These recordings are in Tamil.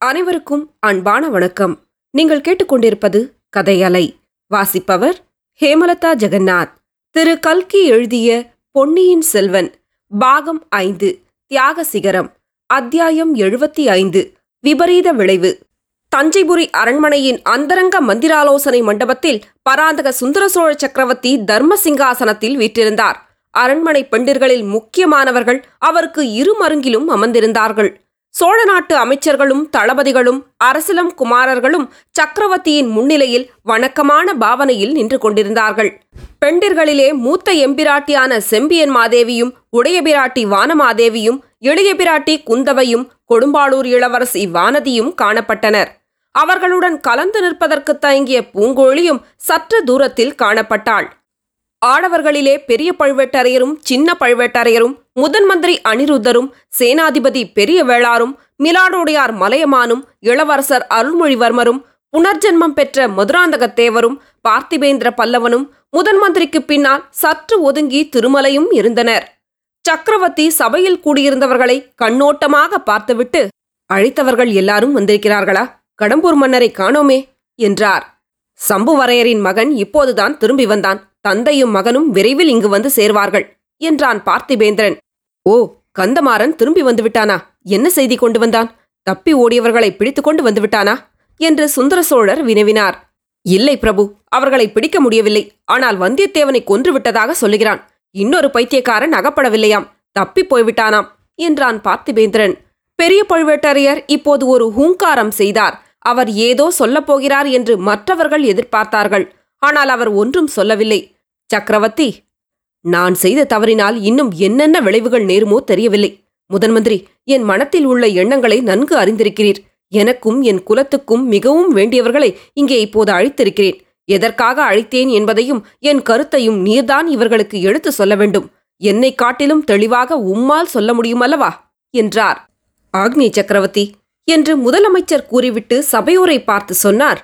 அனைவருக்கும் அன்பான வணக்கம். நீங்கள் கேட்டுக்கொண்டிருப்பது கதையலை. வாசிப்பவர் ஹேமலதா ஜெகநாத். திரு கல்கி எழுதிய பொன்னியின் செல்வன் பாகம் ஐந்து தியாக சிகரம் அத்தியாயம் எழுபத்தி ஐந்து விபரீத விளைவு. தஞ்சைபுரி அரண்மனையின் அந்தரங்க மந்திராலோசனை மண்டபத்தில் பராந்தக சுந்தர சோழ சக்கரவர்த்தி தர்ம சிங்காசனத்தில் வீற்றிருந்தார். அரண்மனை பெண்டிர்களில் முக்கியமானவர்கள் அவருக்கு இருமருங்கிலும் அமர்ந்திருந்தார்கள். சோழ நாட்டு அமைச்சர்களும் தளபதிகளும் அரசலம் குமாரர்களும் சக்கரவர்த்தியின் முன்னிலையில் வணக்கமான பாவனையில் நின்று கொண்டிருந்தார்கள். பெண்டிர்களிலே மூத்த எம்பிராட்டியான செம்பியன் மாதேவியும் உடையபிராட்டி வானமாதேவியும் இளையபிராட்டி குந்தவையும் கொடும்பாளூர் இளவரசி வானதியும் காணப்பட்டனர். அவர்களுடன் கலந்து நிற்பதற்கு தயங்கிய பூங்கோழியும் சற்று தூரத்தில் காணப்பட்டாள். ஆடவர்களிலே பெரிய பழுவேட்டரையரும் சின்ன பழுவேட்டரையரும் முதன் மந்திரி அனிருத்தரும் சேனாதிபதி பெரிய வேளாரும் மிலாடோடையார் மலையமானும் இளவரசர் அருள்மொழிவர்மரும் புனர்ஜென்மம் பெற்ற மதுராந்தகத்தேவரும் பார்த்திபேந்திர பல்லவனும் முதன் மந்திரிக்கு பின்னால் சற்று ஒதுங்கி திருமலையும் இருந்தனர். சக்கரவர்த்தி சபையில் கூடியிருந்தவர்களை கண்ணோட்டமாக பார்த்துவிட்டு அழைத்தவர்கள் எல்லாரும் வந்திருக்கிறார்களா? கடம்பூர் மன்னரை காணோமே! என்றார். சம்புவரையரின் மகன் இப்போதுதான் திரும்பி வந்தான். தந்தையும் மகனும் விரைவில் இங்கு வந்து சேர்வார்கள் என்றான் பார்த்திபேந்திரன். ஓ கந்தமாறன் திரும்பி வந்துவிட்டானா என்ன செய்தி கொண்டு வந்தான்? தப்பி ஓடியவர்களை பிடித்து கொண்டு வந்துவிட்டானா என்று சுந்தர சோழர் வினவினார். இல்லை பிரபு அவர்களை பிடிக்க முடியவில்லை. ஆனால் வந்தியத்தேவனை கொன்றுவிட்டதாக சொல்லுகிறான். இன்னொரு பைத்தியக்காரன் அகப்படவில்லையாம். தப்பி போய்விட்டானாம் என்றான் பார்த்திபேந்திரன். பெரிய பழுவேட்டரையர் இப்போது ஒரு ஹூங்காரம் செய்தார். அவர் ஏதோ சொல்லப் போகிறார் என்று மற்றவர்கள் எதிர்பார்த்தார்கள். ஆனால் அவர் ஒன்றும் சொல்லவில்லை. சக்கரவர்த்தி நான் செய்த தவறினால் இன்னும் என்னென்ன விளைவுகள் நேருமோ தெரியவில்லை. முதன்மந்திரி என் மனத்தில் உள்ள எண்ணங்களை நன்கு அறிந்திருக்கிறீர். எனக்கும் என் குலத்துக்கும் மிகவும் வேண்டியவர்களை இங்கே இப்போது அழைத்திருக்கிறேன். எதற்காக அழைத்தேன் என்பதையும் என் கருத்தையும் நீர்தான் இவர்களுக்கு எடுத்து சொல்ல வேண்டும். என்னை காட்டிலும் தெளிவாக உம்மால் சொல்ல முடியுமல்லவா? என்றார். ஆக்னி சக்கரவர்த்தி என்று முதலமைச்சர் கூறிவிட்டு சபையோரை பார்த்து சொன்னார்.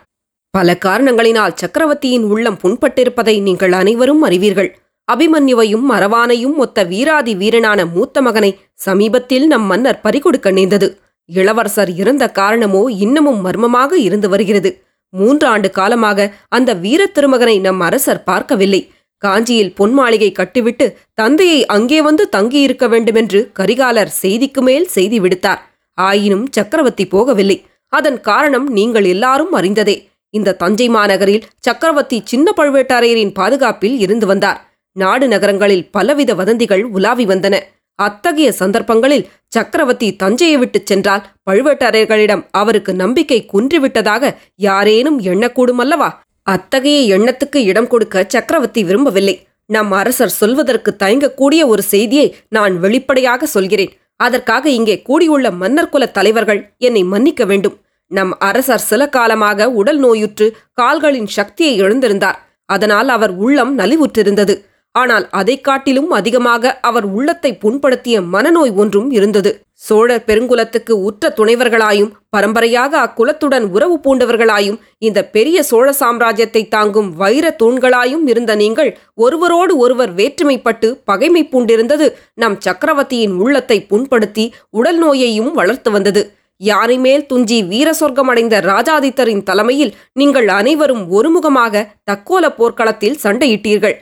பல காரணங்களினால் சக்கரவர்த்தியின் உள்ளம் புண்பட்டிருப்பதை நீங்கள் அனைவரும் அறிவீர்கள். அபிமன்யுவையும் மரவானையும் ஒத்த வீராதி வீரனான மூத்த மகனை சமீபத்தில் நம் மன்னர் பறிகொடுக்க நேர்ந்தது. இளவரசர் இறந்த காரணமோ இன்னமும் மர்மமாக இருந்து வருகிறது. மூன்று ஆண்டு காலமாக அந்த வீர திருமகனை நம் அரசர் பார்க்கவில்லை. காஞ்சியில் பொன் மாளிகை கட்டிவிட்டு தந்தையை அங்கே வந்து தங்கியிருக்க வேண்டுமென்று கரிகாலர் செய்திக்கு மேல் செய்தி விடுத்தார். ஆயினும் சக்கரவர்த்தி போகவில்லை. அதன் காரணம் நீங்கள் எல்லாரும் அறிந்ததே. இந்த தஞ்சை மாநகரில் சக்கரவர்த்தி சின்ன பழுவேட்டரையரின் பாதுகாப்பில் இருந்து வந்தார். நாடு நகரங்களில் பலவித வதந்திகள் உலாவி வந்தன. அத்தகைய சந்தர்ப்பங்களில் சக்கரவர்த்தி தஞ்சையை விட்டுச் சென்றால் பழுவேட்டரையர்களிடம் அவருக்கு நம்பிக்கை குன்றிவிட்டதாக யாரேனும் எண்ணக்கூடுமல்லவா அத்தகைய எண்ணத்துக்கு இடம் கொடுக்க சக்கரவர்த்தி விரும்பவில்லை. நம் அரசர் சொல்வதற்கு தயங்கக்கூடிய ஒரு செய்தியை நான் வெளிப்படையாக சொல்கிறேன். அதற்காக இங்கே கூடியுள்ள மன்னர் குல தலைவர்கள் என்னை மன்னிக்க வேண்டும். நம் அரசர் சில காலமாக உடல் நோயுற்று கால்களின் சக்தியை இழந்திருந்தார் அதனால் அவர் உள்ளம் நலிவுற்றிருந்தது. ஆனால் அதைக் காட்டிலும் அதிகமாக அவர் உள்ளத்தை புண்படுத்திய மனநோய் ஒன்றும் இருந்தது. சோழர் பெருங்குலத்துக்கு உற்ற துணைவர்களாயும் பரம்பரையாக அக்குலத்துடன் உறவு பூண்டவர்களாயும் இந்த பெரிய சோழ சாம்ராஜ்யத்தை தாங்கும் வைர தூண்களாயும் இருந்த நீங்கள் ஒருவரோடு ஒருவர் வேற்றுமைப்பட்டு பகைமை பூண்டிருந்தது. நம் சக்கரவர்த்தியின் உள்ளத்தை புண்படுத்தி உடல் நோயையும் வளர்த்து வந்தது. யானை மேல் துஞ்சி வீர சொர்க்கம் அடைந்த ராஜாதித்தரின் தலைமையில் நீங்கள் அனைவரும் ஒருமுகமாக தக்கோல போர்க்களத்தில் சண்டையிட்டீர்கள்.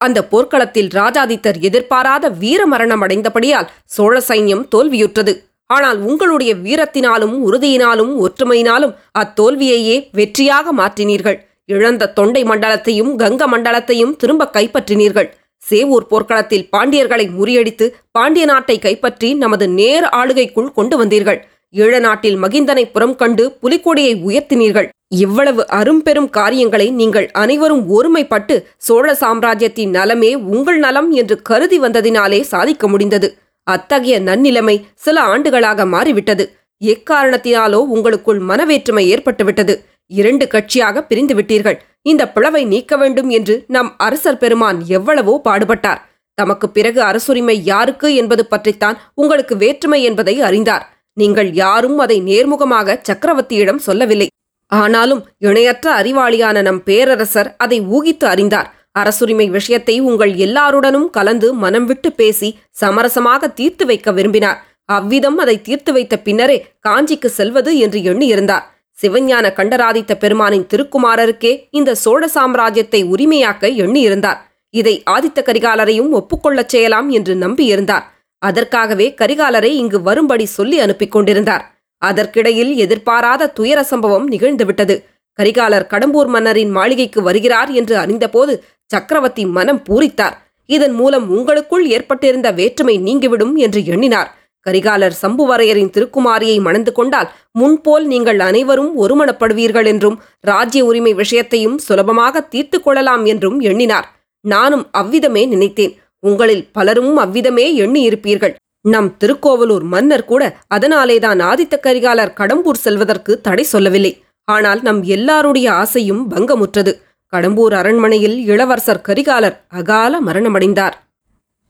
அந்த போர்க்களத்தில் ராஜாதித்தர் எதிர்பாராத வீர மரணம் அடைந்தபடியால் சோழ சைன்யம் தோல்வியுற்றது. ஆனால் உங்களுடைய வீரத்தினாலும் உறுதியினாலும் ஒற்றுமையினாலும் அத்தோல்வியையே வெற்றியாக மாற்றினீர்கள். இழந்த தொண்டை மண்டலத்தையும் கங்க மண்டலத்தையும் திரும்ப கைப்பற்றினீர்கள். சேவூர் போர்க்களத்தில் பாண்டியர்களை முறியடித்து பாண்டிய நாட்டை கைப்பற்றி நமது நேர் ஆளுகைக்குள் கொண்டு வந்தீர்கள். ஈழ நாட்டில் மகிந்தனை புறம் கண்டு புலிக்கொடியை உயர்த்தினீர்கள். இவ்வளவு அரும்பெரும் காரியங்களை நீங்கள் அனைவரும் ஒருமைப்பட்டு சோழ சாம்ராஜ்யத்தின் நலமே உங்கள் நலம் என்று கருதி வந்ததினாலே சாதிக்க முடிந்தது. அத்தகைய நன்னிலைமை சில ஆண்டுகளாக மாறிவிட்டது. எக்காரணத்தினாலோ உங்களுக்குள் மனவேற்றுமை ஏற்பட்டுவிட்டது. இரண்டு கட்சியாக பிரிந்து விட்டீர்கள் இந்த பிளவை நீக்க வேண்டும் என்று நம் அரசர் பெருமான் எவ்வளவோ பாடுபட்டார். தமக்கு பிறகு அரசுரிமை யாருக்கு என்பது பற்றித்தான் உங்களுக்கு வேற்றுமை என்பதை அறிந்தார். நீங்கள் யாரும் அதை நேர்முகமாக சக்கரவர்த்தியிடம் சொல்லவில்லை. ஆனாலும் இணையற்ற அறிவாளியான நம் பேரரசர் அதை ஊகித்து அறிந்தார். அரசுரிமை விஷயத்தை உங்கள் எல்லாருடனும் கலந்து மனம் விட்டு பேசி சமரசமாக தீர்த்து வைக்க விரும்பினார். அவ்விதம் அதை தீர்த்து வைத்த பின்னரே காஞ்சிக்கு செல்வது என்று எண்ணியிருந்தார். சிவஞான கண்டராதித்த பெருமானின் திருக்குமாரருக்கே இந்த சோழ சாம்ராஜ்யத்தை உரிமையாக்க எண்ணியிருந்தார். இதை ஆதித்த கரிகாலரையும் ஒப்புக்கொள்ளச் செய்யலாம் என்று நம்பியிருந்தார். அதற்காகவே கரிகாலரை இங்கு வரும்படி சொல்லி அனுப்பிக் கொண்டிருந்தார் அதற்கிடையில் எதிர்பாராத துயர சம்பவம் நிகழ்ந்துவிட்டது. கரிகாலர் கடம்பூர் மன்னரின் மாளிகைக்கு வருகிறார் என்று அறிந்தபோது சக்கரவர்த்தி மனம் பூரித்தார். இதன் மூலம் உங்களுக்குள் ஏற்பட்டிருந்த வேற்றுமை நீங்கிவிடும் என்று எண்ணினார். கரிகாலர் சம்புவரையரின் திருக்குமாரியை மணந்து கொண்டால் முன்போல் நீங்கள் அனைவரும் ஒருமணப்படுவீர்கள் என்றும் ராஜ்ய உரிமை விஷயத்தையும் சுலபமாக தீர்த்து கொள்ளலாம் என்றும் எண்ணினார். நானும் அவ்விதமே நினைத்தேன். உங்களில் பலரும் அவ்விதமே எண்ணியிருப்பீர்கள். நம் திருக்கோவலூர் மன்னர் கூட அதனாலேதான் ஆதித்த கரிகாலர் கடம்பூர் செல்வதற்கு தடை சொல்லவில்லை. ஆனால் நம் எல்லாருடைய ஆசையும் பங்கமுற்றது. கடம்பூர் அரண்மனையில் இளவரசர் கரிகாலர் அகால மரணமடைந்தார்.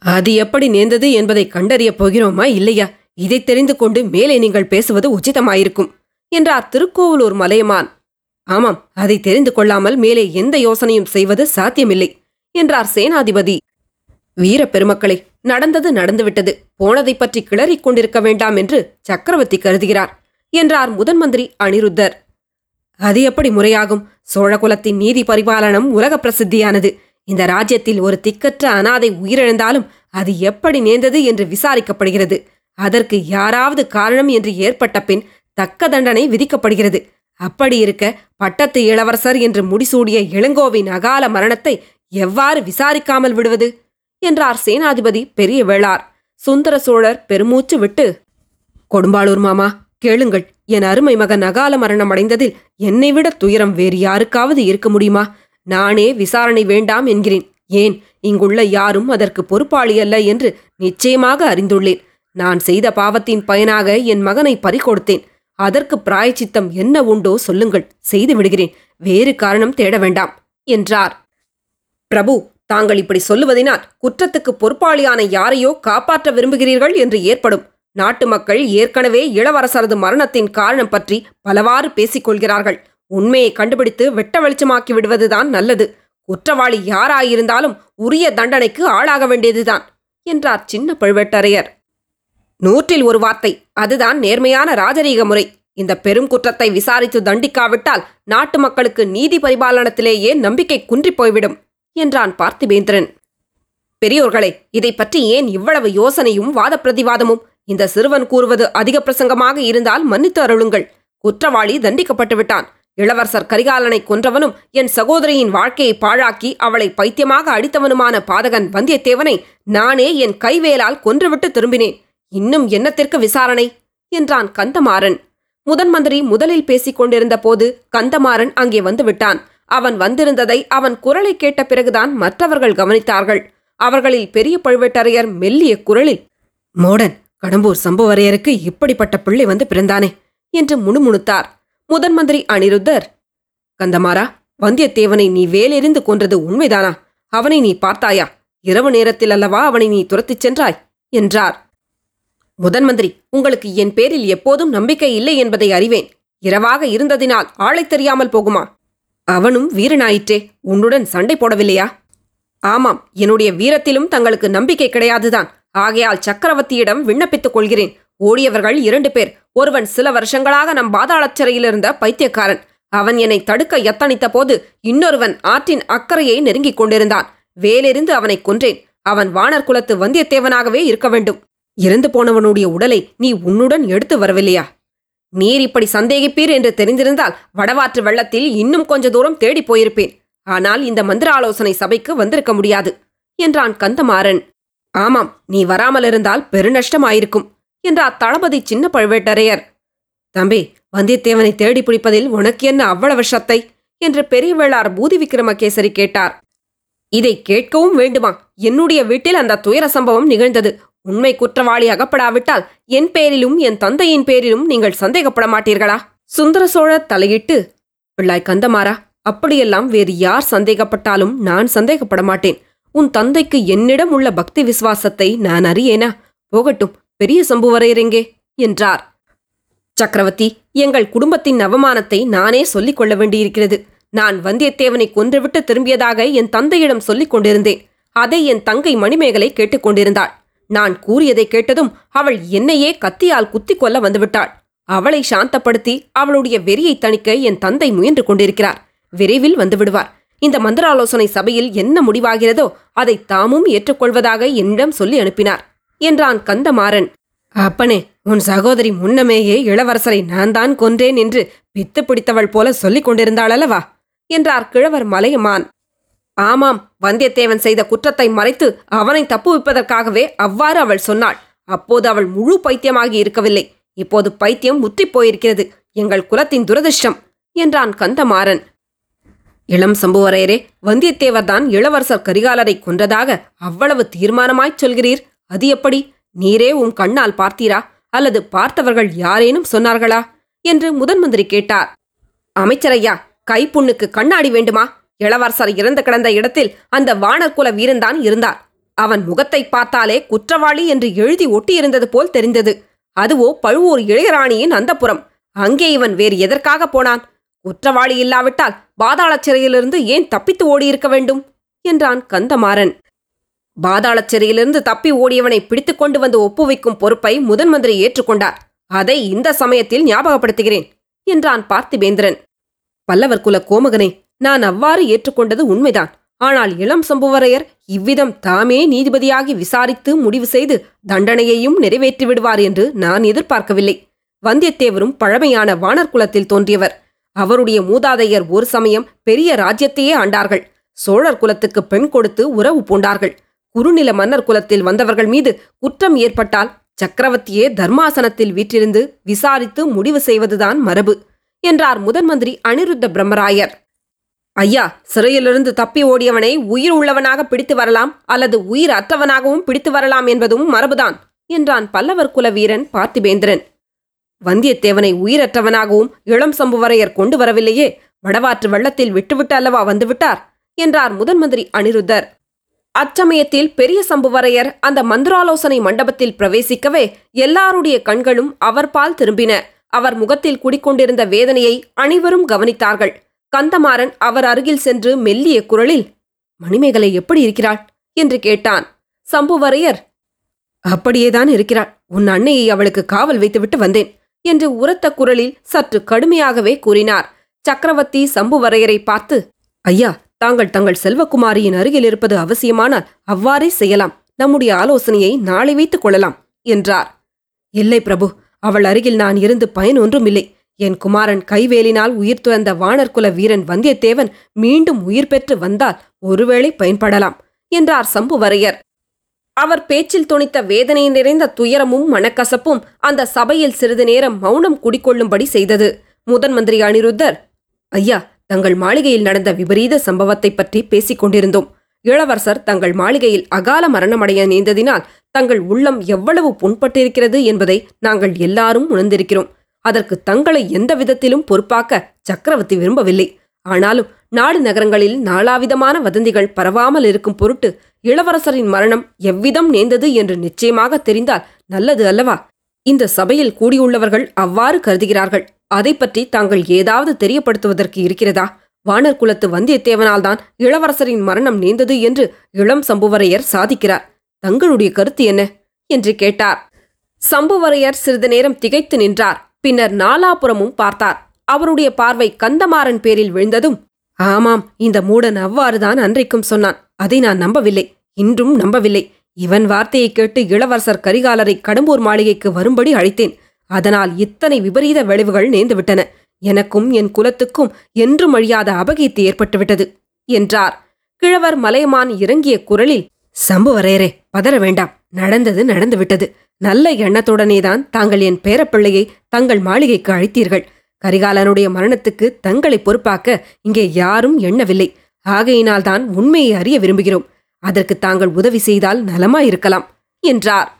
அது எப்படி நேர்ந்தது என்பதை கண்டறியப் போகிறோமா இல்லையா? இதை தெரிந்து கொண்டு மேலே நீங்கள் பேசுவது உச்சிதமாயிருக்கும் என்றார் திருக்கோவலூர் மலையமான். ஆமாம் அதை தெரிந்து கொள்ளாமல் மேலே எந்த யோசனையும் செய்வது சாத்தியமில்லை என்றார் சேனாதிபதி. வீர பெருமக்களே நடந்தது நடந்துவிட்டது. போனதைப் பற்றி கிளறிக் கொண்டிருக்க வேண்டாம் என்று சக்கரவர்த்தி கருதுகிறார் என்றார் முதன் மந்திரி அனிருத்தர். அது எப்படி முறையாகும்? சோழகுலத்தின் நீதி பரிபாலனம் உலக பிரசித்தியானது. இந்த ராஜ்யத்தில் ஒரு திக்கற்ற அனாதை உயிரிழந்தாலும் அது எப்படி நேர்ந்தது என்று விசாரிக்கப்படுகிறது. அதற்கு யாராவது காரணம் என்று ஏற்பட்ட பின் தக்க தண்டனை விதிக்கப்படுகிறது. அப்படி இருக்க பட்டத்து இளவரசர் என்று முடிசூடிய இளங்கோவின் அகால மரணத்தை எவ்வாறு விசாரிக்காமல் விடுவது? என்றார் சேனாதிபதி பெரிய வேளார். சுந்தர சோழர் பெருமூச்சு விட்டு கொடும்பாளூர் மாமா கேளுங்கள். என் அருமை மகன் அகால மரணம் அடைந்ததில் என்னை விட துயரம் வேறு யாருக்காவது இருக்க முடியுமா? நானே விசாரணை வேண்டாம் என்கிறேன். ஏன்? இங்குள்ள யாரும் அதற்கு பொறுப்பாளி அல்ல என்று நிச்சயமாக அறிந்துள்ளேன். நான் செய்த பாவத்தின் பயனாக என் மகனை பறிகொடுத்தேன். அதற்கு பிராயச்சித்தம் என்ன உண்டோ சொல்லுங்கள். செய்து விடுகிறேன். வேறு காரணம் தேட வேண்டாம் என்றார். பிரபு தாங்கள் இப்படி சொல்லுவதினால் குற்றத்துக்கு பொறுப்பாளியான யாரையோ காப்பாற்ற விரும்புகிறீர்கள் என்று ஏற்படும். நாட்டு மக்கள் ஏற்கனவே இளவரசரது மரணத்தின் காரணம் பற்றி பலவாறு பேசிக் கொள்கிறார்கள் உண்மையை கண்டுபிடித்து வெட்ட வெளிச்சமாக்கி விடுவதுதான் நல்லது. குற்றவாளி யாராயிருந்தாலும் உரிய தண்டனைக்கு ஆளாக வேண்டியதுதான் என்றார் சின்ன பழுவேட்டரையர். நூற்றில் ஒரு வார்த்தை அதுதான் நேர்மையான ராஜரீக முறை. இந்த பெரும் குற்றத்தை விசாரித்து தண்டிக்காவிட்டால் நாட்டு மக்களுக்கு நீதி பரிபாலனத்திலேயே நம்பிக்கை குன்றி போய்விடும். என்றான் பார்த்திபேந்திரன். பெரியோர்களே இதை பற்றி ஏன் இவ்வளவு யோசனையும் வாத பிரதிவாதமும் இந்த சிறுவன் கூறுவது அதிக பிரசங்கமாக இருந்தால் மன்னித்து அருளுங்கள். குற்றவாளி தண்டிக்கப்பட்டு விட்டான் இளவரசர் கரிகாலனை கொன்றவனும் என் சகோதரியின் வாழ்க்கையை பாழாக்கி அவளை பைத்தியமாக அடித்தவனுமான பாதகன் வந்தியத்தேவனை நானே என் கைவேலால் கொன்றுவிட்டு திரும்பினேன். இன்னும் என்னத்திற்கு விசாரணை? என்றான் கந்தமாறன். முதன் மந்திரி முதலில் பேசிக் கொண்டிருந்த போது கந்தமாறன் அங்கே வந்துவிட்டான் அவன் வந்திருந்ததை அவன் குரலை கேட்ட பிறகுதான் மற்றவர்கள் கவனித்தார்கள். அவர்களில் பெரிய பழுவேட்டரையர் மெல்லிய குரலில் மோடன் கடம்பூர் சம்புவரையருக்கு இப்படிப்பட்ட பிள்ளை வந்து பிறந்தானே என்று முணுமுணுத்தார். முதன் மந்திரி அனிருத்தர் கந்தமாரா வந்தியத்தேவனை நீ வேலெறிந்து கொன்றது உண்மைதானா? அவனை நீ பார்த்தாயா? இரவு நேரத்தில் அல்லவா அவனை நீ துரத்திச் சென்றாய்? என்றார். முதன் மந்திரி உங்களுக்கு என் பேரில் எப்போதும் நம்பிக்கை இல்லை என்பதை அறிவேன். இரவாக இருந்ததினால் ஆளை தெரியாமல் போகுமா? அவனும் வீரனாயிற்றே உன்னுடன் சண்டை போடவில்லையா? ஆமாம் என்னுடைய வீரத்திலும் தங்களுக்கு நம்பிக்கை கிடையாதுதான். ஆகையால் சக்கரவர்த்தியிடம் விண்ணப்பித்துக் கொள்கிறேன். ஓடியவர்கள் இரண்டு பேர் ஒருவன் சில வருஷங்களாக நம் பாதாளச் இருந்த பைத்தியக்காரன். அவன் என்னை தடுக்க எத்தனித்த போது இன்னொருவன் ஆற்றின் அக்கறையை நெருங்கிக் கொண்டிருந்தான். வேலெறிந்து அவனை கொன்றேன். அவன் வானர் குலத்து வந்தியத்தேவனாகவே இருக்க வேண்டும். இறந்து போனவனுடைய உடலை நீ உன்னுடன் எடுத்து வரவில்லையா? நீர் இப்படி சந்தேகிப்பீர் என்று தெரிந்திருந்தால் வடவாற்று வெள்ளத்தில் இன்னும் கொஞ்ச தூரம் தேடிப் போயிருப்பேன். ஆனால் இந்த மந்திர ஆலோசனை சபைக்கு வந்திருக்க முடியாது என்றான் கந்தமாறன். ஆமாம் நீ வராமல் இருந்தால் பெருநஷ்டமாயிருக்கும் என்றார் தளபதி சின்ன பழுவேட்டரையர். தம்பி வந்தியத்தேவனை தேடி பிடிப்பதில் உனக்கு என்ன அவ்வளவு சத்தை? என்று பெரிய வேளார் பூதி விக்ரமகேசரி கேட்டார். இதை கேட்கவும் வேண்டுமா? என்னுடைய வீட்டில் அந்த துயர சம்பவம் நிகழ்ந்தது. உண்மை குற்றவாளி அகப்படாவிட்டால் என் பேரிலும் என் தந்தையின் பேரிலும் நீங்கள் சந்தேகப்பட மாட்டீர்களா? சுந்தர சோழர் தலையிட்டு பிள்ளாய் கந்தமாரா அப்படியெல்லாம் வேறு யார் சந்தேகப்பட்டாலும் நான் சந்தேகப்பட மாட்டேன். உன் தந்தைக்கு என்னிடம் உள்ள பக்தி விசுவாசத்தை நான் அறியேனா? போகட்டும் பெரிய சம்புவரையரெங்கே என்றார். சக்கரவர்த்தி எங்கள் குடும்பத்தின் அவமானத்தை நானே சொல்லிக் கொள்ள வேண்டியிருக்கிறது. நான் வந்தியத்தேவனை கொன்றுவிட்டு திரும்பியதாக என் தந்தையிடம் சொல்லிக் கொண்டிருந்தேன். அதை என் தங்கை மணிமேகலை கேட்டுக்கொண்டிருந்தாள் நான் கூறியதை கேட்டதும் அவள் என்னையே கத்தியால் குத்திக் கொள்ள வந்துவிட்டாள். அவளை சாந்தப்படுத்தி அவளுடைய வெறியை தணிக்க என் தந்தை முயன்று கொண்டிருக்கிறார். விரைவில் வந்துவிடுவார் இந்த மந்திராலோசனை சபையில் என்ன முடிவாகிறதோ அதை தாமும் ஏற்றுக்கொள்வதாக என்னிடம் சொல்லி அனுப்பினார் என்றான் கந்தமாறன். அப்பனே உன் சகோதரி முன்னமேயே இளவரசரை நான் தான் கொன்றேன் என்று பித்து பிடித்தவள் போல சொல்லிக் கொண்டிருந்தாளல்லவா என்றார் கிழவர் மலையமான். ஆமாம் வந்தியத்தேவன் செய்த குற்றத்தை மறைத்து அவனை தப்புவிப்பதற்காகவே அவ்வாறு அவள் சொன்னாள். அப்போது அவள் முழு பைத்தியமாகி இருக்கவில்லை. இப்போது பைத்தியம் முற்றிப் போயிருக்கிறது. எங்கள் குலத்தின் துரதிர்ஷ்டம் என்றான் கந்தமாறன். இளம் சம்புவரையரே வந்தியத்தேவர்தான் இளவரசர் கரிகாலரை கொன்றதாக அவ்வளவு தீர்மானமாய்ச் சொல்கிறீர். அது எப்படி? நீரே உன் கண்ணால் பார்த்தீரா? அல்லது பார்த்தவர்கள் யாரேனும் சொன்னார்களா? என்று முதன்மந்திரி கேட்டார். அமைச்சரையா கைப்புண்ணுக்கு கண்ணாடி வேண்டுமா? இளவரசர் இறந்து கிடந்த இடத்தில் அந்த வானர்குல வீரன்தான் இருந்தார். அவன் முகத்தை பார்த்தாலே குற்றவாளி என்று எழுதி ஒட்டியிருந்தது போல் தெரிந்தது. அதுவோ பழுவூர் இளையராணியின் அந்தப்புறம் அங்கே இவன் வேறு எதற்காக போனான்? குற்றவாளி இல்லாவிட்டால் பாதாள சிறையிலிருந்து ஏன் தப்பித்து ஓடியிருக்க வேண்டும்? என்றான் கந்தமாறன். பாதாள சிறையிலிருந்து தப்பி ஓடியவனை பிடித்துக் கொண்டு வந்து ஒப்புவிக்கும் பொறுப்பை முதன்மந்திரி ஏற்றுக்கொண்டார். அதை இந்த சமயத்தில் ஞாபகப்படுத்துகிறேன் என்றான் பார்த்திபேந்திரன். பல்லவர் குல கோமகனே நான் அவ்வாறு ஏற்றுக்கொண்டது உண்மைதான். ஆனால் இளம் சம்புவரையர் இவ்விதம் தாமே நீதிபதியாகி விசாரித்து முடிவு செய்து தண்டனையையும் நிறைவேற்றி விடுவார் என்று நான் எதிர்பார்க்கவில்லை. வந்தியத்தேவரும் பழமையான வானர் குலத்தில் தோன்றியவர். அவருடைய மூதாதையர் ஒரு சமயம் பெரிய ராஜ்யத்தையே ஆண்டார்கள். சோழர் குலத்துக்கு பெண் கொடுத்து உறவு பூண்டார்கள். குறுநில மன்னர் குலத்தில் வந்தவர்கள் மீது குற்றம் ஏற்பட்டால் சக்கரவர்த்தியே தர்மாசனத்தில் வீற்றிருந்து விசாரித்து முடிவு செய்வதுதான் மரபு என்றார் முதன் மந்திரி அனிருத்த பிரம்மராயர். ஐயா சிறையிலிருந்து தப்பி ஓடியவனை உயிர் உள்ளவனாக பிடித்து வரலாம் அல்லது உயிர் அற்றவனாகவும் பிடித்து வரலாம் என்பதும் மரபுதான் என்றான் பல்லவர் குல வீரன் பார்த்திபேந்திரன். வந்தியத்தேவனை உயிரற்றவனாகவும் இளம் சம்புவரையர் கொண்டு வரவில்லையே வடவாற்று வெள்ளத்தில் விட்டுவிட்டு அல்லவா வந்துவிட்டார் என்றார் முதன்மந்திரி அனிருத்தர். அச்சமயத்தில் பெரிய சம்புவரையர் அந்த மந்திராலோசனை மண்டபத்தில் பிரவேசிக்கவே எல்லாருடைய கண்களும் அவர்பால் திரும்பின. அவர் முகத்தில் குடிக்கொண்டிருந்த வேதனையை அனைவரும் கவனித்தார்கள். கந்தமாறன் அவர் அருகில் சென்று மெல்லிய குரலில் மணிமேகலை எப்படி இருக்கிறாள்? என்று கேட்டான். சம்புவரையர் அப்படியேதான் இருக்கிறாள். உன் அன்னையை அவளுக்கு காவல் வைத்துவிட்டு வந்தேன் என்று உரத்த குரலில் சற்று கடுமையாகவே கூறினார். சக்கரவர்த்தி சம்புவரையரை பார்த்து ஐயா தாங்கள் தங்கள் செல்வகுமாரியின் அருகில் இருப்பது அவசியமானால் அவ்வாறே செய்யலாம். நம்முடைய ஆலோசனையை நாளை வைத்துக் கொள்ளலாம் என்றார். இல்லை பிரபு அவள் அருகில் நான் இருந்து பயன் ஒன்றும் இல்லை. என் குமாரன் கைவேலினால் உயிர் துறந்த வானர்குல வீரன் வந்தியத்தேவன் மீண்டும் உயிர் பெற்று வந்தால் ஒருவேளை பயன்படலாம் என்றார் சம்புவரையர். அவர் பேச்சில் துணித்த வேதனை நிறைந்த துயரமும் மனக்கசப்பும் அந்த சபையில் சிறிது நேரம் மௌனம் குடிக்கொள்ளும்படி செய்தது. முதன் மந்திரி அனிருத்தர் ஐயா தங்கள் மாளிகையில் நடந்த விபரீத சம்பவத்தை பற்றி பேசிக் கொண்டிருந்தோம். இளவரசர் தங்கள் மாளிகையில் அகால மரணமடைய நேர்ந்ததினால் தங்கள் உள்ளம் எவ்வளவு புண்பட்டிருக்கிறது என்பதை நாங்கள் எல்லாரும் உணர்ந்திருக்கிறோம். அதற்கு தங்களை எந்த விதத்திலும் பொறுப்பாக்க சக்கரவர்த்தி விரும்பவில்லை. ஆனாலும் நாடு நகரங்களில் நாலாவிதமான வதந்திகள் பரவாமல் இருக்கும் பொருட்டு இளவரசரின் மரணம் எவ்விதம் நேர்ந்தது என்று நிச்சயமாக தெரிந்தால் நல்லது அல்லவா? இந்த சபையில் கூடியுள்ளவர்கள் அவ்வாறு கருதுகிறார்கள். அதை பற்றி தாங்கள் ஏதாவது தெரியப்படுத்துவதற்கு இருக்கிறதா? வானர் குலத்து வந்தியத்தேவனால்தான் இளவரசரின் மரணம் நேர்ந்தது என்று இளம் சம்புவரையர் சாதிக்கிறார். தங்களுடைய கருத்து என்ன? என்று கேட்டார். சம்புவரையர் சிறிது நேரம் திகைத்து நின்றார். பின்னர் நாலாபுறமும் பார்த்தார். அவருடைய பார்வை கந்தமாறன் பேரில் விழுந்ததும் ஆமாம் இந்த மூடன் அவ்வாறுதான் அன்றைக்கும் சொன்னான். அதை நான் நம்பவில்லை. இன்றும் நம்பவில்லை. இவன் வார்த்தையை கேட்டு இளவரசர் கரிகாலரை கடம்பூர் மாளிகைக்கு வரும்படி அழைத்தேன். அதனால் இத்தனை விபரீத விளைவுகள் நேர்ந்துவிட்டன. எனக்கும் என் குலத்துக்கும் என்றும் அழியாத அபகீர்த்தி ஏற்பட்டுவிட்டது என்றார். கிழவர் மலையமான் இறங்கிய குரலில் சம்புவரையரே பதற வேண்டாம். நடந்தது நடந்து விட்டது. நல்ல எண்ணத்துடனேதான் தாங்கள் என் பேரப்பிள்ளையை தங்கள் மாளிகைக்கு அழைத்தீர்கள். கரிகாலனுடைய மரணத்துக்கு தங்களை பொறுப்பாக்க இங்கே யாரும் எண்ணவில்லை. ஆகையினால்தான் உண்மையை அறிய விரும்புகிறோம். அதற்கு தாங்கள் உதவி செய்தால் நலமாயிருக்கலாம் என்றார்.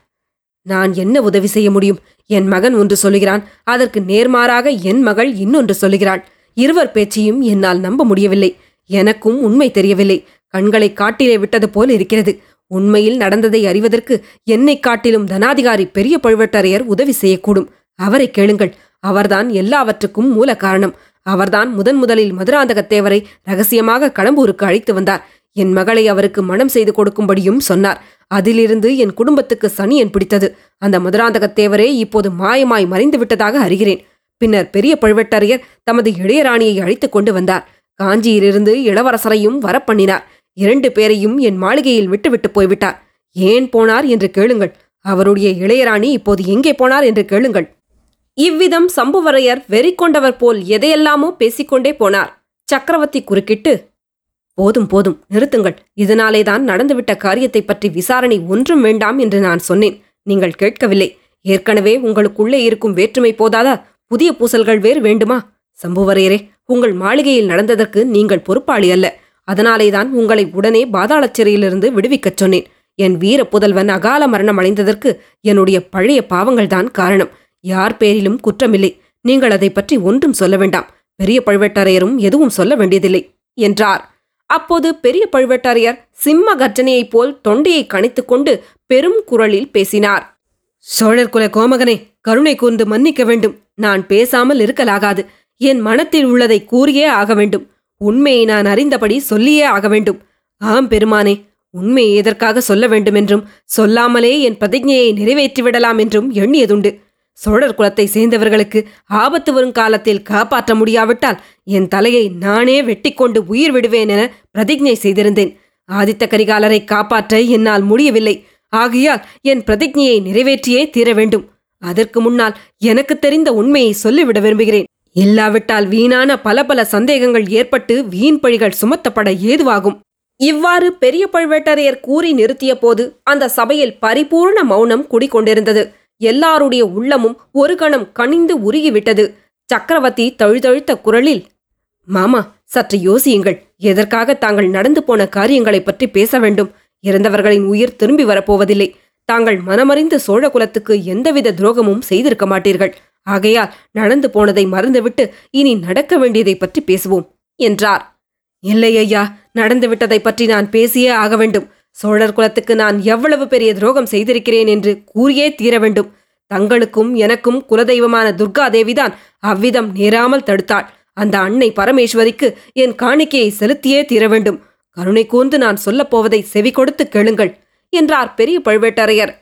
நான் என்ன உதவி செய்ய முடியும்? என் மகன் ஒன்று சொல்லுகிறான். அதற்கு நேர்மாறாக என் மகள் இன்னொன்று சொல்லுகிறாள். இருவர் பேச்சையும் என்னால் நம்ப முடியவில்லை. எனக்கும் உண்மை தெரியவில்லை. கண்களை காட்டிலே விட்டது போல் இருக்கிறது. உண்மையில் நடந்ததை அறிவதற்கு என்னை காட்டிலும் தனாதிகாரி பெரிய பழுவட்டரையர் உதவி செய்யக்கூடும். அவரை கேளுங்கள். அவர்தான் எல்லாவற்றுக்கும் மூல காரணம். அவர்தான் முதன் முதலில் மதுராந்தகத்தேவரை ரகசியமாக கடம்பூருக்கு அழைத்து வந்தார். என் மகளை அவருக்கு மனம் செய்து கொடுக்கும்படியும் சொன்னார். அதிலிருந்து என் குடும்பத்துக்கு சனியன் பிடித்தது. அந்த மதுராந்தகத்தேவரே இப்போது மாயமாய் மறைந்து விட்டதாக அறிகிறேன். பின்னர் பெரிய பழுவேட்டரையர் தமது இளையராணியை அழைத்து கொண்டு வந்தார். காஞ்சியிலிருந்து இளவரசரையும் வரப்பண்ணினார். இரண்டு பேரையும் என் மாளிகையில் விட்டுவிட்டு போய்விட்டார். ஏன் போனார் என்று கேளுங்கள். அவருடைய இளையராணி இப்போது எங்கே போனார் என்று கேளுங்கள். இவ்விதம் சம்புவரையர் வெறி கொண்டவர் போல் எதையெல்லாமோ பேசிக்கொண்டே போனார். சக்கரவர்த்தி குறுக்கிட்டு போதும் போதும் நிறுத்துங்கள். இதனாலேதான் நடந்துவிட்ட காரியத்தை பற்றி விசாரணை ஒன்றும் வேண்டாம் என்று நான் சொன்னேன். நீங்கள் கேட்கவில்லை. ஏற்கனவே உங்களுக்குள்ளே இருக்கும் வேற்றுமை போதாதா? புதிய பூசல்கள் வேறு வேண்டுமா? சம்புவரையரே உங்கள் மாளிகையில் நடந்ததற்கு நீங்கள் பொறுப்பாளி அல்ல. அதனாலேதான் உங்களை உடனே பாதாள சிறையிலிருந்து விடுவிக்கச் சொன்னேன். என் வீர புதல்வன் அகால மரணம் அடைந்ததற்கு என்னுடைய பழைய பாவங்கள்தான் காரணம். யார் பேரிலும் குற்றமில்லை. நீங்கள் அதை பற்றி ஒன்றும் சொல்ல வேண்டாம். பெரிய பழுவேட்டரையரும் எதுவும் சொல்ல வேண்டியதில்லை என்றார். அப்போது பெரிய பழுவேட்டரையர் சிம்ம கர்ஜனையைப் போல் தொண்டையை கணித்துக்கொண்டு பெரும் குரலில் பேசினார். சோழர் குல கோமகனே கருணை கூர்ந்து மன்னிக்க வேண்டும். நான் பேசாமல் இருக்கலாகாது. என் மனத்தில் உள்ளதை கூறியே ஆக வேண்டும். உண்மையை நான் அறிந்தபடி சொல்லியே ஆக வேண்டும். ஆம் பெருமானே உண்மையை எதற்காக சொல்ல வேண்டுமென்றும் சொல்லாமலே என் பிரதிஜையை நிறைவேற்றிவிடலாம் என்றும் எண்ணியதுண்டு. சோழர் குலத்தை சேர்ந்தவர்களுக்கு ஆபத்து வரும் காலத்தில் காப்பாற்ற முடியாவிட்டால் என் தலையை நானே வெட்டிக்கொண்டு உயிர் விடுவேன் என பிரதிஜை செய்திருந்தேன். ஆதித்த கரிகாலரை காப்பாற்ற என்னால் முடியவில்லை. ஆகையால் என் பிரதிஜையை நிறைவேற்றியே தீர வேண்டும். அதற்கு முன்னால் எனக்கு தெரிந்த உண்மையை சொல்லிவிட விரும்புகிறேன். இல்லாவிட்டால் வீணான பல பல சந்தேகங்கள் ஏற்பட்டு வீண் பழிகள் சுமத்தப்பட ஏதுவாகும். இவ்வாறு பெரிய பழுவேட்டரையர் கூறி நிறுத்திய போது அந்த சபையில் பரிபூர்ண மௌனம் குடிகொண்டிருந்தது. எல்லாருடைய உள்ளமும் ஒரு கணம் கனிந்து உருகிவிட்டது. சக்கரவர்த்தி தழுதழுத்த குரலில் மாமா சற்று யோசியுங்கள். எதற்காக தாங்கள் நடந்து போன காரியங்களைப் பற்றி பேச வேண்டும்? இறந்தவர்களின் உயிர் திரும்பி வரப்போவதில்லை. தாங்கள் மனமறிந்து சோழ குலத்துக்கு எந்தவித துரோகமும் செய்திருக்க மாட்டீர்கள். ஆகையால் நடந்து போனதை மறந்துவிட்டு இனி நடக்க வேண்டியதை பற்றி பேசுவோம் என்றார். இல்லை ஐயா நடந்துவிட்டதை பற்றி நான் பேசியே ஆக வேண்டும். சோழர் குலத்துக்கு நான் எவ்வளவு பெரிய துரோகம் செய்திருக்கிறேன் என்று கூறியே தீர வேண்டும். தங்களுக்கும் எனக்கும் குலதெய்வமான துர்கா தேவிதான் அவ்விதம் நேராமல் தடுத்தாள். அந்த அன்னை பரமேஸ்வரிக்கு என் காணிக்கையை செலுத்தியே தீர வேண்டும். கருணை கூர்ந்து நான் சொல்லப் போவதை செவி கொடுத்து கேளுங்கள் என்றார் பெரிய பழுவேட்டரையர்.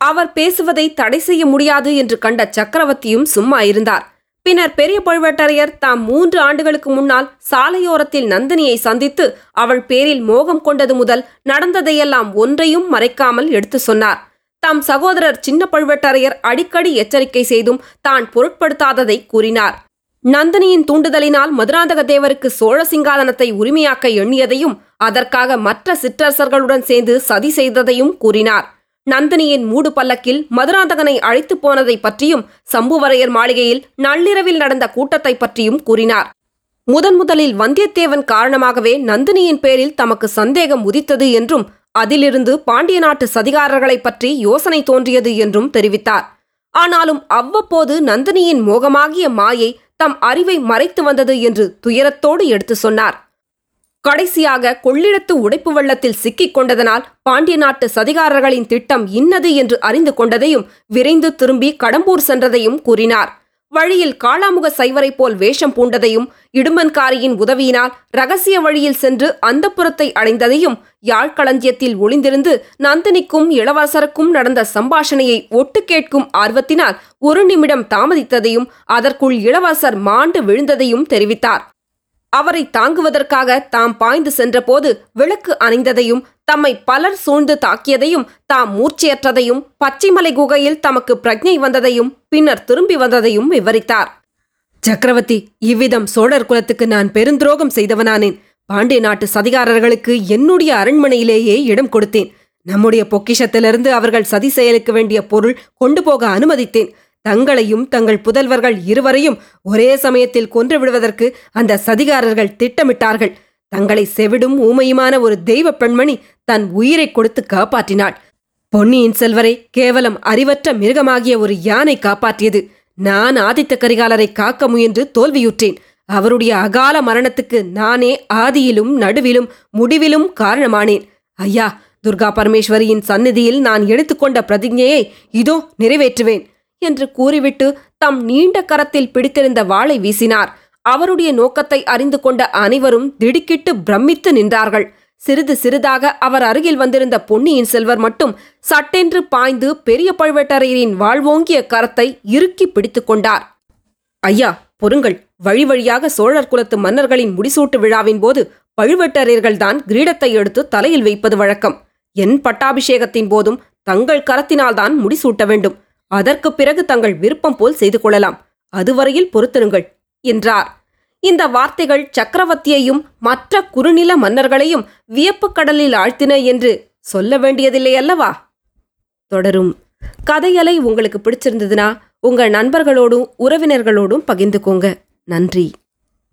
அவர் பேசுவதை தடை செய்ய முடியாது என்று கண்ட சக்கரவர்த்தியும் சும்மா இருந்தார். பின்னர் பெரிய பழுவேட்டரையர் தாம் மூன்று ஆண்டுகளுக்கு முன்னால் சாலையோரத்தில் நந்தினியை சந்தித்து அவள் பேரில் மோகம் கொண்டது முதல் நடந்ததையெல்லாம் ஒன்றையும் மறைக்காமல் எடுத்து சொன்னார். தாம் சகோதரர் சின்ன பழுவேட்டரையர் அடிக்கடி எச்சரிக்கை செய்தும் தான் பொருட்படுத்தாததை கூறினார். நந்தினியின் தூண்டுதலினால் மதுராந்தக தேவருக்கு சோழ சிங்காதனத்தை உரிமையாக்க எண்ணியதையும் அதற்காக மற்ற சிற்றரசர்களுடன் சேர்ந்து சதி செய்ததையும் கூறினார். நந்தினியின் மூடு பல்லக்கில் மதுராந்தகனை அழைத்துப் போனதை பற்றியும் சம்புவரையர் மாளிகையில் நள்ளிரவில் நடந்த கூட்டத்தை பற்றியும் கூறினார். முதன் முதலில் வந்தியத்தேவன் காரணமாகவே நந்தினியின் பேரில் தமக்கு சந்தேகம் உதித்தது என்றும் அதிலிருந்து பாண்டிய நாட்டு சதிகாரர்களைப் பற்றி யோசனை தோன்றியது என்றும் தெரிவித்தார். ஆனாலும் அவ்வப்போது நந்தினியின் மோகமாகிய மாயை தம் அறிவை மறைத்து வந்தது என்று துயரத்தோடு எடுத்து சொன்னார். கடைசியாக கொள்ளிடத்து உடைப்பு வெள்ளத்தில் சிக்கிக் கொண்டதனால் பாண்டிய நாட்டு சதிகாரர்களின் திட்டம் இன்னது என்று அறிந்து கொண்டதையும் விரைந்து திரும்பி கடம்பூர் சென்றதையும் கூறினார். வழியில் காளாமுக சைவரை போல் வேஷம் பூண்டதையும் இடுமன்காரியின் உதவியினால் ரகசிய வழியில் சென்று அந்தப்புறத்தை அடைந்ததையும் யாழ்களஞ்சியத்தில் ஒளிந்திருந்து நந்தினிக்கும் இளவரசருக்கும் நடந்த சம்பாஷணையை ஒட்டு கேட்கும் ஆர்வத்தினால் ஒரு நிமிடம் தாமதித்ததையும் அதற்குள் இளவரசர் மாண்டு விழுந்ததையும் தெரிவித்தார். அவரை தாங்குவதற்காக தாம் பாய்ந்து சென்றபோது விளக்கு அணிந்ததையும் தம்மை பலர் சூழ்ந்து தாக்கியதையும் தாம் மூர்ச்சியற்றதையும் பச்சைமலை குகையில் தமக்கு பிரஜை வந்ததையும் பின்னர் திரும்பி வந்ததையும் விவரித்தார். சக்கரவர்த்தி இவ்விதம் சோழர் குலத்துக்கு நான் பெருந்துரோகம் செய்தவனானேன். பாண்டிய நாட்டு சதிகாரர்களுக்கு என்னுடைய அரண்மனையிலேயே இடம் கொடுத்தேன். நம்முடைய பொக்கிஷத்திலிருந்து அவர்கள் சதி செயலுக்கு வேண்டிய பொருள் கொண்டு போக அனுமதித்தேன். தங்களையும் தங்கள் புதல்வர்கள் இருவரையும் ஒரே சமயத்தில் கொன்று விடுவதற்கு அந்த சதிகாரர்கள் திட்டமிட்டார்கள். தங்களை செவிடும் ஊமையுமான ஒரு தெய்வ பெண்மணி தன் உயிரை கொடுத்து காப்பாற்றினாள். பொன்னியின் செல்வரை கேவலம் அறிவற்ற மிருகமாகிய ஒரு யானை காப்பாற்றியது. நான் ஆதித்த கரிகாலரை காக்க முயன்று தோல்வியுற்றேன். அவருடைய அகால மரணத்துக்கு நானே ஆதியிலும் நடுவிலும் முடிவிலும் காரணமானேன். ஐயா துர்கா பரமேஸ்வரியின் சந்நிதியில் நான் எடுத்துக்கொண்ட பிரதிஜையை இதோ நிறைவேற்றுவேன். என்று கூறிவிட்டு தம் நீண்ட கரத்தில் பிடித்திருந்த வாளை வீசினார். அவருடைய நோக்கத்தை அறிந்து கொண்ட அனைவரும் திடுக்கிட்டு பிரமித்து நின்றார்கள். சிறிது சிறிதாக அவர் அருகில் வந்திருந்த பொன்னியின் செல்வர் மட்டும் சட்டென்று பாய்ந்து பெரிய பழுவேட்டரையரின் வாழ்வோங்கிய கரத்தை இறுக்கி பிடித்துக் கொண்டார். ஐயா பொறுங்கள். வழி வழியாக சோழர் குலத்து மன்னர்களின் முடிசூட்டு விழாவின் போது பழுவேட்டரையர்கள்தான் கிரீடத்தை எடுத்து தலையில் வைப்பது வழக்கம். என் பட்டாபிஷேகத்தின் போதும் தங்கள் கரத்தினால்தான் முடிசூட்ட வேண்டும். அதற்குப் பிறகு தங்கள் விருப்பம் போல் செய்து கொள்ளலாம். அதுவரையில் பொறுத்திருங்கள் என்றார். இந்த வார்த்தைகள் சக்கரவர்த்தியையும் மற்ற குறுநில மன்னர்களையும் வியப்பு கடலில் ஆழ்த்தின என்று சொல்ல வேண்டியதில்லை அல்லவா? தொடரும். கதையலை உங்களுக்கு பிடிச்சிருந்ததுன்னா உங்கள் நண்பர்களோடும் உறவினர்களோடும் பகிர்ந்துக்கோங்க. நன்றி.